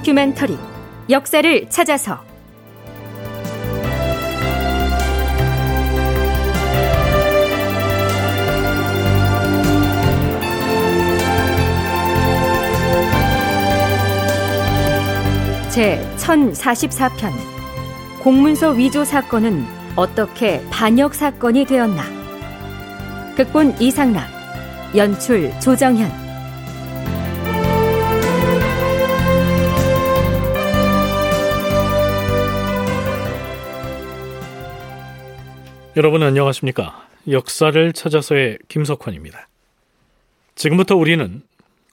다큐멘터리 역사를 찾아서. 제 1044편 공문서 위조 사건은 어떻게 반역 사건이 되었나? 극본 이상락 연출 조정현 여러분 안녕하십니까? 역사를 찾아서의 김석환입니다. 지금부터 우리는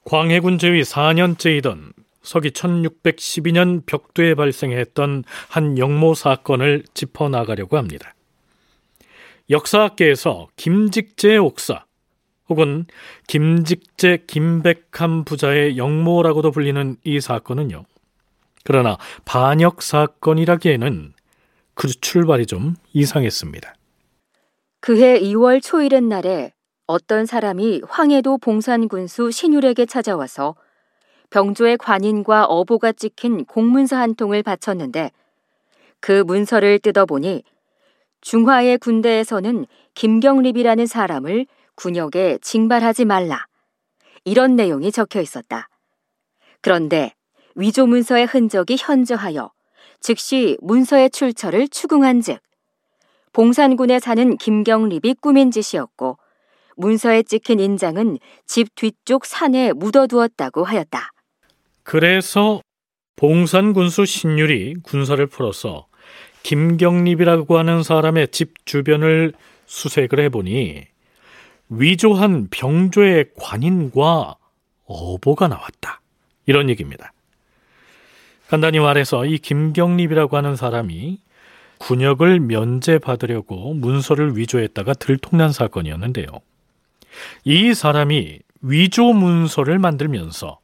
광해군 제위 4년째이던 서기 1612년 벽두에 발생했던 한 영모 사건을 짚어 나가려고 합니다. 역사학계에서 김직재 옥사 혹은 김직재 김백함 부자의 영모라고도 불리는 이 사건은요. 그러나 반역 사건이라기에는 그 출발이 좀 이상했습니다. 그해 2월 초일의 날에 어떤 사람이 황해도 봉산군수 신율에게 찾아와서 병조의 관인과 어보가 찍힌 공문서 한 통을 바쳤는데 그 문서를 뜯어보니 중화의 군대에서는 김경립이라는 사람을 군역에 징발하지 말라. 이런 내용이 적혀 있었다. 그런데 위조 문서의 흔적이 현저하여 즉시 문서의 출처를 추궁한 즉, 봉산군에 사는 김경립이 꾸민 짓이었고, 문서에 찍힌 인장은 집 뒤쪽 산에 묻어두었다고 하였다. 그래서 봉산군수 신율이 군사를 풀어서 김경립이라고 하는 사람의 집 주변을 수색을 해보니 위조한 병조의 관인과 어보가 나왔다. 이런 얘기입니다. 간단히 말해서 이 김경립이라고 하는 사람이 군역을 면제받으려고 문서를 위조했다가 들통난 사건이었는데요. 이 사람이 위조 문서를 만들면서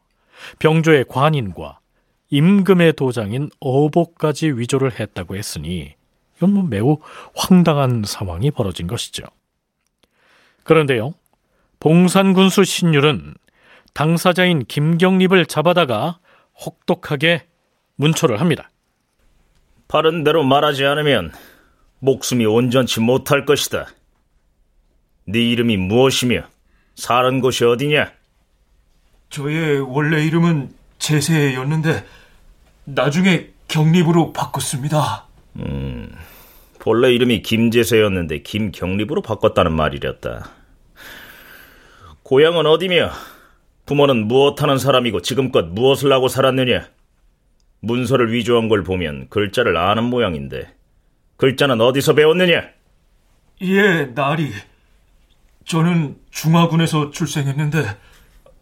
병조의 관인과 임금의 도장인 어보까지 위조를 했다고 했으니 이건 뭐 매우 황당한 상황이 벌어진 것이죠. 그런데요, 봉산군수 신율은 당사자인 김경립을 잡아다가 혹독하게 문초를 합니다. 바른 대로 말하지 않으면 목숨이 온전치 못할 것이다. 네 이름이 무엇이며 사는 곳이 어디냐? 저의 원래 이름은 제세였는데 나중에 경립으로 바꿨습니다. 음, 본래 이름이 김제세였는데 김경립으로 바꿨다는 말이랬다. 고향은 어디며 부모는 무엇하는 사람이고 지금껏 무엇을 하고 살았느냐? 문서를 위조한 걸 보면 글자를 아는 모양인데 글자는 어디서 배웠느냐? 예, 나리. 저는 중화군에서 출생했는데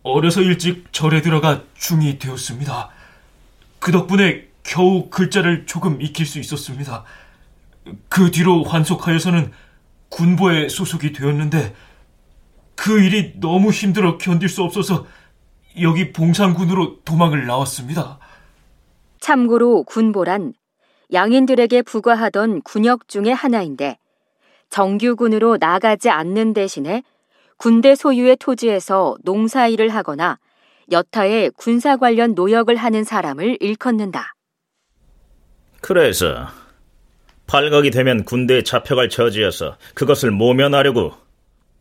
어려서 일찍 절에 들어가 중이 되었습니다. 그 덕분에 겨우 글자를 조금 익힐 수 있었습니다. 그 뒤로 환속하여서는 군보에 소속이 되었는데 그 일이 너무 힘들어 견딜 수 없어서 여기 봉산군으로 도망을 나왔습니다. 참고로 군보란 양인들에게 부과하던 군역 중의 하나인데 정규군으로 나가지 않는 대신에 군대 소유의 토지에서 농사일을 하거나 여타의 군사 관련 노역을 하는 사람을 일컫는다. 그래서 발각이 되면 군대에 잡혀갈 처지여서 그것을 모면하려고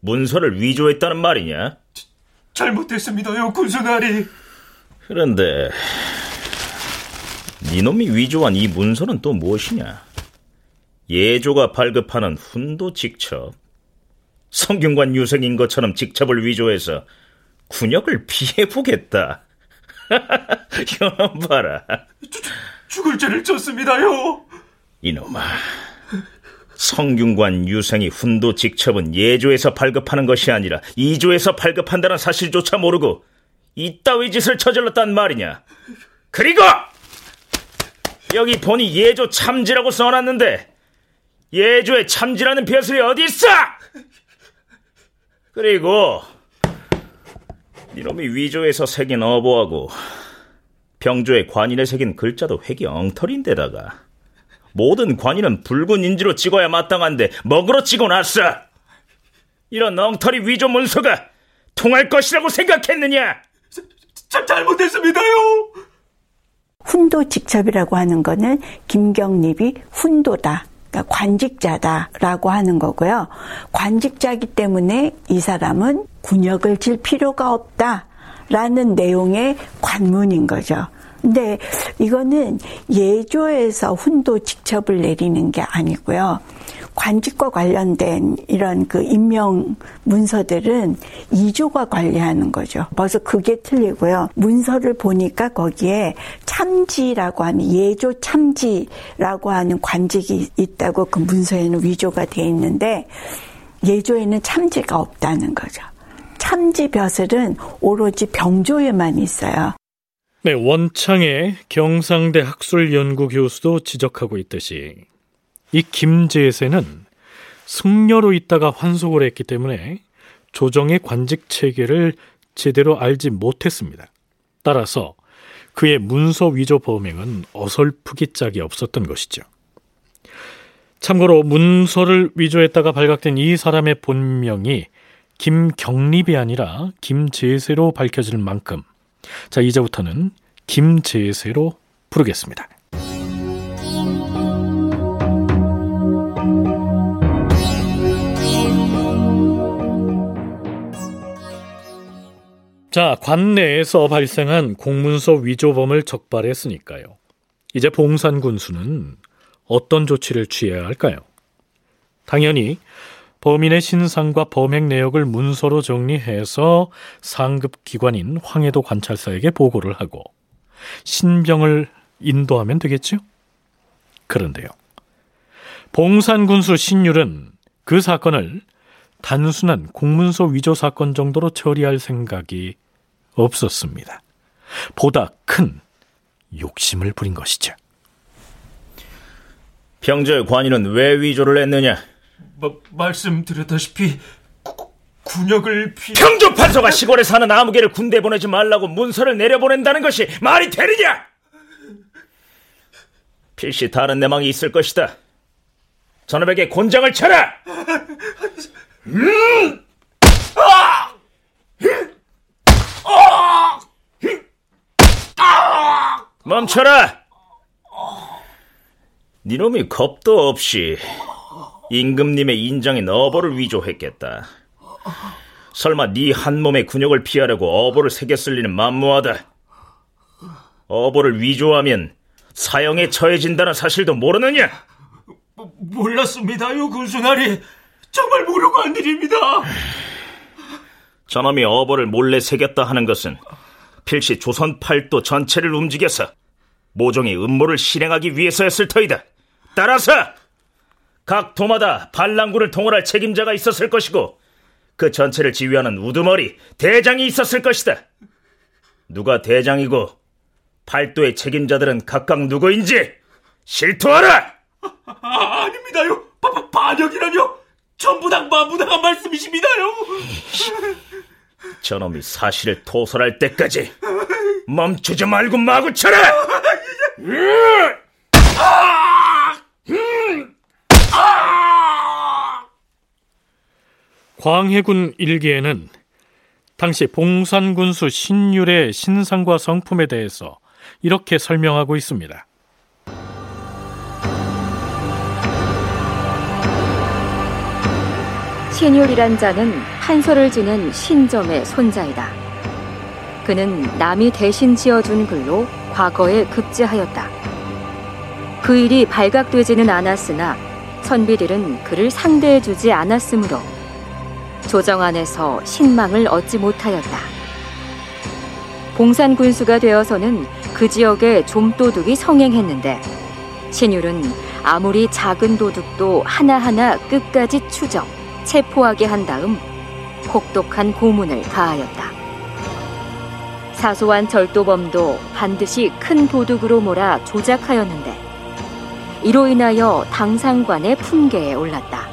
문서를 위조했다는 말이냐? 잘못됐습니다요, 군수나리. 그런데 니놈이 위조한 이 문서는 또 무엇이냐? 예조가 발급하는 훈도 직첩. 성균관 유생인 것처럼 직첩을 위조해서 군역을 피해보겠다. 이놈 봐라. 죽을 죄를 졌습니다요. 이놈아. 성균관 유생이 훈도 직첩은 예조에서 발급하는 것이 아니라 이조에서 발급한다는 사실조차 모르고 이따위 짓을 저질렀단 말이냐. 그리고 여기 보니 예조 참지라고 써놨는데 예조에 참지라는 벼슬이 어디 있어? 그리고 이놈이 위조에서 새긴 어보하고 병조의 관인에 새긴 글자도 획이 엉터리인데다가 모든 관인은 붉은 인지로 찍어야 마땅한데 먹으로 찍어놨어. 이런 엉터리 위조 문서가 통할 것이라고 생각했느냐? 잘 잘못했습니다요. 훈도 직첩이라고 하는 거는 김경립이 훈도다. 그러니까 관직자다라고 하는 거고요. 관직자기 때문에 이 사람은 군역을 질 필요가 없다라는 내용의 관문인 거죠. 근데 이거는 예조에서 훈도 직첩을 내리는 게 아니고요. 관직과 관련된 이런 그 임명 문서들은 이조가 관리하는 거죠. 벌써 그게 틀리고요. 문서를 보니까 거기에 참지라고 하는 예조 참지라고 하는 관직이 있다고 그 문서에는 위조가 돼 있는데 예조에는 참지가 없다는 거죠. 참지 벼슬은 오로지 병조에만 있어요. 네, 원창의 경상대 학술연구 교수도 지적하고 있듯이 이 김제세는 승려로 있다가 환속을 했기 때문에 조정의 관직 체계를 제대로 알지 못했습니다. 따라서 그의 문서 위조 범행은 어설프기 짝이 없었던 것이죠. 참고로 문서를 위조했다가 발각된 이 사람의 본명이 김경립이 아니라 김제세로 밝혀질 만큼 자 이제부터는 김제세로 부르겠습니다. 자, 관내에서 발생한 공문서 위조범을 적발했으니까요. 이제 봉산 군수는 어떤 조치를 취해야 할까요? 당연히 범인의 신상과 범행 내역을 문서로 정리해서 상급 기관인 황해도 관찰사에게 보고를 하고 신병을 인도하면 되겠죠? 그런데요. 봉산군수 신율은 그 사건을 단순한 공문서 위조 사건 정도로 처리할 생각이 없었습니다. 보다 큰 욕심을 부린 것이죠. 병절 관인은 왜 위조를 했느냐? 마, 말씀드렸다시피 구, 군역을 피... 평조 판서가 시골에 사는 아무개를 군대 보내지 말라고 문서를 내려보낸다는 것이 말이 되느냐? 필시 다른 내망이 있을 것이다. 전업에게 곤장을 쳐라! 음! 아! 아! 아! 멈춰라! 니놈이 겁도 없이 임금님의 인장인 어보를 위조했겠다. 설마 네 한 몸의 군역을 피하려고 어보를 새겼을 리는 만무하다. 어보를 위조하면 사형에 처해진다는 사실도 모르느냐? 몰랐습니다요, 군수나리. 정말 모르고 한 일입니다. 저놈이 어보를 몰래 새겼다 하는 것은 필시 조선 팔도 전체를 움직여서 모종의 음모를 실행하기 위해서였을 터이다. 따라서 각 도마다 반란군을 통솔할 책임자가 있었을 것이고 그 전체를 지휘하는 우두머리 대장이 있었을 것이다. 누가 대장이고 팔도의 책임자들은 각각 누구인지 실토하라. 아, 아 아닙니다요. 바, 바, 반역이라뇨. 전부 다 마부당한 말씀이십니다요. 저놈이 사실을 토설할 때까지 멈추지 말고 마구 쳐라. 광해군 일기에는 당시 봉산군수 신율의 신상과 성품에 대해서 이렇게 설명하고 있습니다. 신율이란 자는 판서를 지낸 신점의 손자이다. 그는 남이 대신 지어준 글로 과거에 급제하였다. 그 일이 발각되지는 않았으나 선비들은 그를 상대해주지 않았으므로 조정 안에서 신망을 얻지 못하였다. 봉산 군수가 되어서는 그 지역에 좀도둑이 성행했는데 신율은 아무리 작은 도둑도 하나하나 끝까지 추적, 체포하게 한 다음 혹독한 고문을 가하였다. 사소한 절도범도 반드시 큰 도둑으로 몰아 조작하였는데 이로 인하여 당상관의 품계에 올랐다.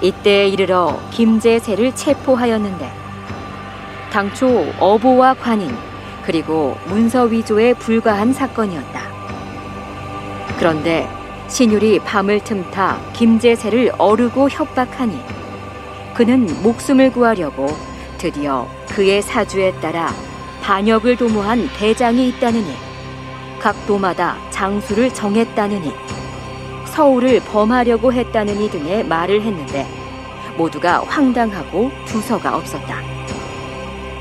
이때에 이르러 김제세를 체포하였는데 당초 어보와 관인 그리고 문서 위조에 불과한 사건이었다. 그런데 신율이 밤을 틈타 김제세를 어르고 협박하니 그는 목숨을 구하려고 드디어 그의 사주에 따라 반역을 도모한 대장이 있다느니 각 도마다 장수를 정했다느니 서울을 범하려고 했다느니 등의 말을 했는데 모두가 황당하고 두서가 없었다.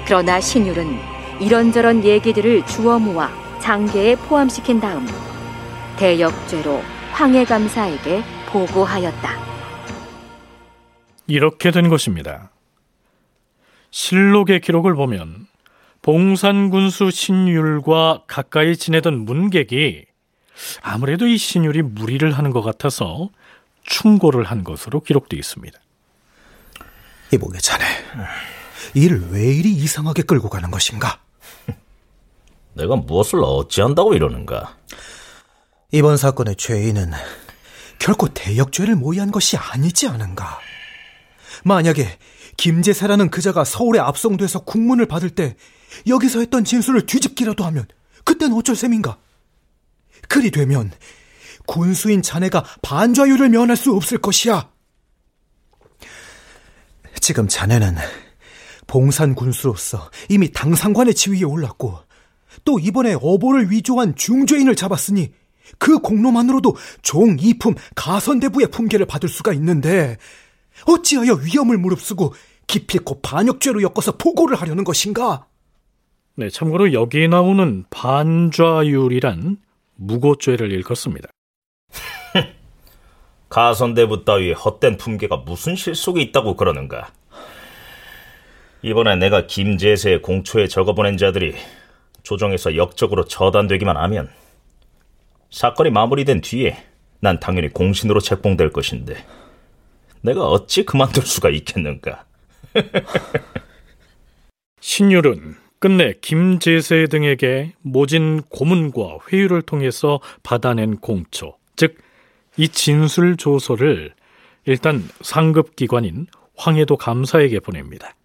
그러나 신율은 이런저런 얘기들을 주워 모아 장계에 포함시킨 다음 대역죄로 황해감사에게 보고하였다. 이렇게 된 것입니다. 실록의 기록을 보면 봉산군수 신율과 가까이 지내던 문객이 아무래도 이 신율이 무리를 하는 것 같아서 충고를 한 것으로 기록되어 있습니다. 이보게 자네, 이를 왜 이리 이상하게 끌고 가는 것인가? 내가 무엇을 어찌한다고 이러는가? 이번 사건의 죄인은 결코 대역죄를 모의한 것이 아니지 않은가? 만약에 김제사라는 그자가 서울에 압송돼서 국문을 받을 때 여기서 했던 진술을 뒤집기라도 하면 그땐 어쩔 셈인가? 그리 되면 군수인 자네가 반좌유를 면할 수 없을 것이야. 지금 자네는 봉산 군수로서 이미 당상관의 지위에 올랐고 또 이번에 어보를 위조한 중죄인을 잡았으니 그 공로만으로도 종 이품 가선대부의 품계를 받을 수가 있는데 어찌하여 위험을 무릅쓰고 기필코 반역죄로 엮어서 보고를 하려는 것인가? 네, 참고로 여기 나오는 반좌율이란 무고죄를 일컫습니다. 가선대부 따위의 헛된 품계가 무슨 실속이 있다고 그러는가? 이번에 내가 김제세의 공초에 적어보낸 자들이 조정에서 역적으로 처단되기만 하면 사건이 마무리된 뒤에 난 당연히 공신으로 책봉될 것인데 내가 어찌 그만둘 수가 있겠는가? 신율은 끝내 김제세 등에게 모진 고문과 회유를 통해서 받아낸 공초, 즉 이 진술 조서를 일단 상급 기관인 황해도 감사에게 보냅니다.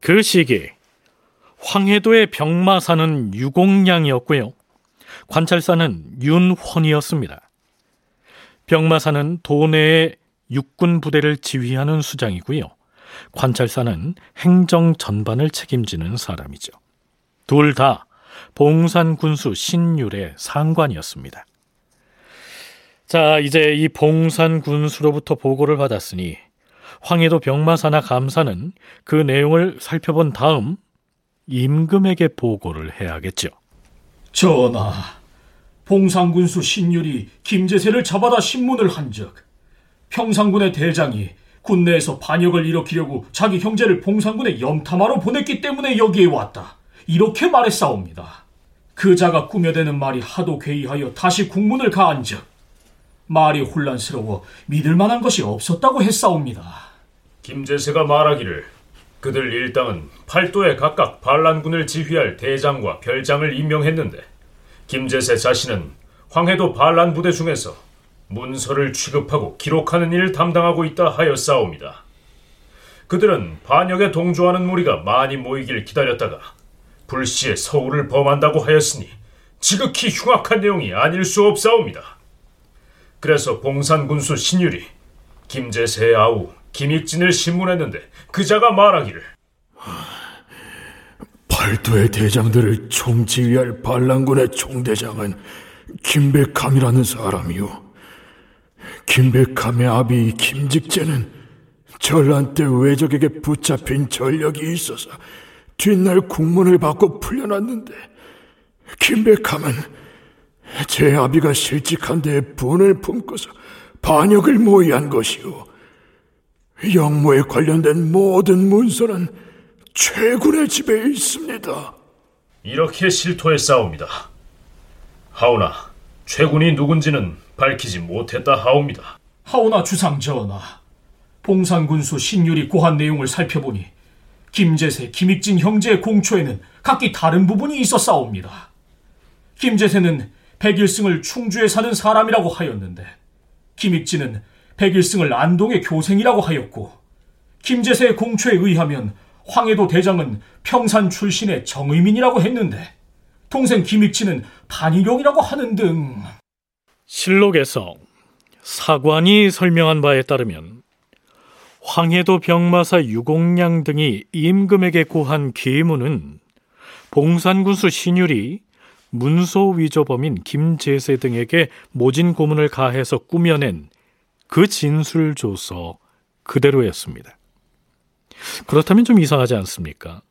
그 시기 황해도의 병마사는 유공량이었고요. 관찰사는 윤헌이었습니다. 병마사는 도내의 육군 부대를 지휘하는 수장이고요. 관찰사는 행정 전반을 책임지는 사람이죠. 둘 다 봉산 군수 신율의 상관이었습니다. 자, 이제 이 봉산 군수로부터 보고를 받았으니 황해도 병마사나 감사는 그 내용을 살펴본 다음 임금에게 보고를 해야겠죠. 전하, 봉상군수 신율이 김제세를 잡아다 신문을 한즉 평상군의 대장이 군내에서 반역을 일으키려고 자기 형제를 봉상군에 염탐하러 보냈기 때문에 여기에 왔다. 이렇게 말했사옵니다. 그자가 꾸며대는 말이 하도 괴이하여 다시 국문을 가한즉 말이 혼란스러워 믿을 만한 것이 없었다고 했사옵니다. 김제세가 말하기를 그들 일당은 팔도에 각각 반란군을 지휘할 대장과 별장을 임명했는데 김제세 자신은 황해도 반란 부대 중에서 문서를 취급하고 기록하는 일을 담당하고 있다 하였사옵니다. 그들은 반역에 동조하는 무리가 많이 모이길 기다렸다가 불시에 서울을 범한다고 하였으니 지극히 흉악한 내용이 아닐 수 없사옵니다. 그래서 봉산군수 신율이 김제세의 아우 김익진을 신문했는데 그자가 말하기를 팔도의 대장들을 총지휘할 반란군의 총대장은 김백함이라는 사람이요. 김백함의 아비 김직재는 전란 때 외적에게 붙잡힌 전력이 있어서 뒷날 국문을 받고 풀려났는데 김백함은 제 아비가 실직한 데에 분을 품고서 반역을 모의한 것이오. 영모에 관련된 모든 문서는 최군의 집에 있습니다. 이렇게 실토했사옵니다. 하오나 최군이 누군지는 밝히지 못했다 하옵니다. 하오나 주상 전하, 봉산군수 신율이 고한 내용을 살펴보니 김제세, 김익진 형제의 공초에는 각기 다른 부분이 있었사옵니다. 김제세는 백일승을 충주에 사는 사람이라고 하였는데 김익진은 백일승을 안동의 교생이라고 하였고 김제세의 공초에 의하면 황해도 대장은 평산 출신의 정의민이라고 했는데 동생 김익진은 반일용이라고 하는 등. 실록에서 사관이 설명한 바에 따르면 황해도 병마사 유공량 등이 임금에게 고한 계문은 봉산군수 신율이 문소 위조범인 김제세 등에게 모진 고문을 가해서 꾸며낸 그 진술 조서 그대로였습니다. 그렇다면 좀 이상하지 않습니까?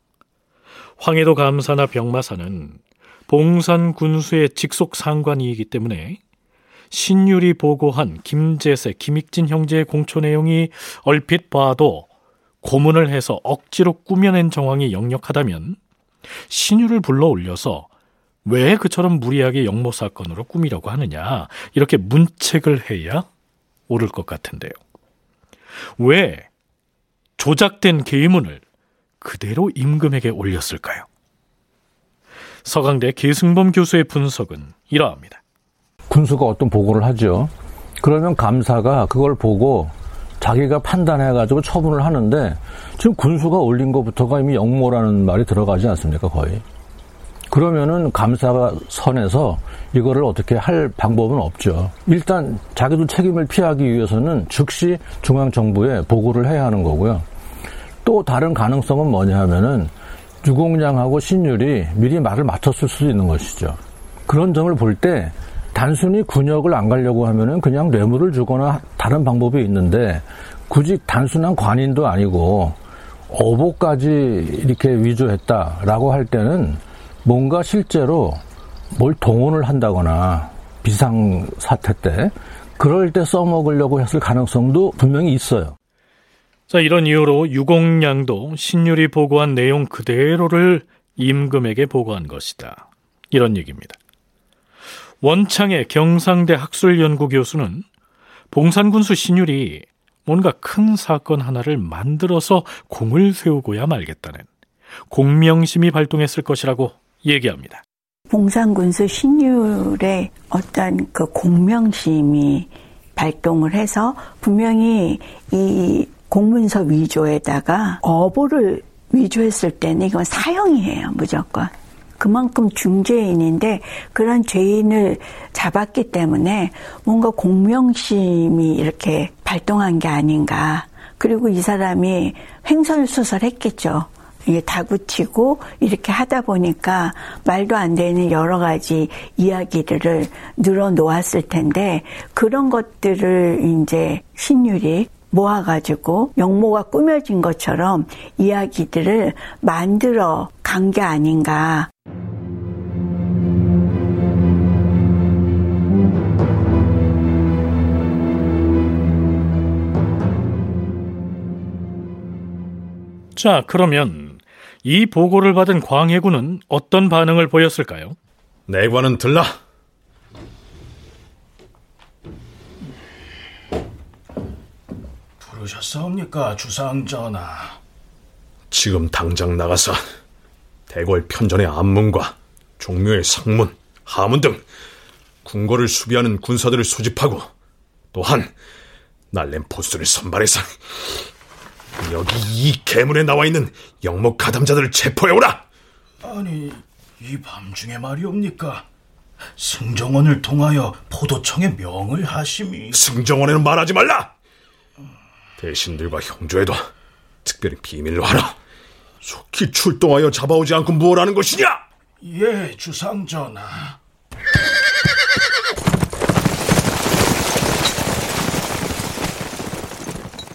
황해도 감사나 병마사는 봉산 군수의 직속 상관이기 때문에 신율이 보고한 김제세, 김익진 형제의 공초 내용이 얼핏 봐도 고문을 해서 억지로 꾸며낸 정황이 역력하다면 신율을 불러 올려서 왜 그처럼 무리하게 영모 사건으로 꾸미려고 하느냐 이렇게 문책을 해야 옳을 것 같은데요. 왜 조작된 계문을 그대로 임금에게 올렸을까요? 서강대 계승범 교수의 분석은 이러합니다. 군수가 어떤 보고를 하죠. 그러면 감사가 그걸 보고 자기가 판단해가지고 처분을 하는데 지금 군수가 올린 것부터가 이미 영모라는 말이 들어가지 않습니까 거의. 그러면은 감사가 선에서 이거를 어떻게 할 방법은 없죠. 일단 자기도 책임을 피하기 위해서는 즉시 중앙정부에 보고를 해야 하는 거고요. 또 다른 가능성은 뭐냐 하면은 유공량하고 신율이 미리 말을 맞췄을 수도 있는 것이죠. 그런 점을 볼 때 단순히 군역을 안 가려고 하면은 그냥 뇌물을 주거나 다른 방법이 있는데 굳이 단순한 관인도 아니고 어보까지 이렇게 위조했다라고 할 때는 뭔가 실제로 뭘 동원을 한다거나 비상 사태 때 그럴 때 써먹으려고 했을 가능성도 분명히 있어요. 자, 이런 이유로 유공량도 신율이 보고한 내용 그대로를 임금에게 보고한 것이다. 이런 얘기입니다. 원창의 경상대 학술연구 교수는 봉산군수 신율이 뭔가 큰 사건 하나를 만들어서 공을 세우고야 말겠다는 공명심이 발동했을 것이라고 얘기합니다. 봉산군수 신율의 어떤 그 공명심이 발동을 해서 분명히 이 공문서 위조에다가 어보를 위조했을 때는 이건 사형이에요, 무조건. 그만큼 중죄인인데 그런 죄인을 잡았기 때문에 뭔가 공명심이 이렇게 발동한 게 아닌가. 그리고 이 사람이 횡설수설 했겠죠. 다구치고 이렇게 하다 보니까 말도 안 되는 여러 가지 이야기들을 늘어놓았을 텐데 그런 것들을 이제 신율이 모아가지고 영모가 꾸며진 것처럼 이야기들을 만들어 간 게 아닌가. 자, 그러면 이 보고를 받은 광해군은 어떤 반응을 보였을까요? 내관은 들라. 부르셨사옵니까, 주상 전하? 지금 당장 나가서 대궐 편전의 안문과 종묘의 상문, 하문 등 궁궐을 수비하는 군사들을 소집하고 또한 날렘 포수를 선발해서 여기 이 괴물에 나와 있는 영목 가담자들을 체포해오라! 아니, 이 밤중에 말이옵니까? 승정원을 통하여 포도청에 명을 하심이... 승정원에는 말하지 말라! 대신들과 형조에도 특별히 비밀로 하라. 속히 출동하여 잡아오지 않고 뭘 하는 것이냐? 예, 주상전하.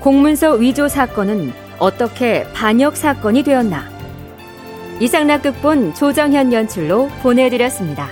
공문서 위조 사건은 어떻게 반역 사건이 되었나 이상락 극본 조정현 연출로 보내드렸습니다.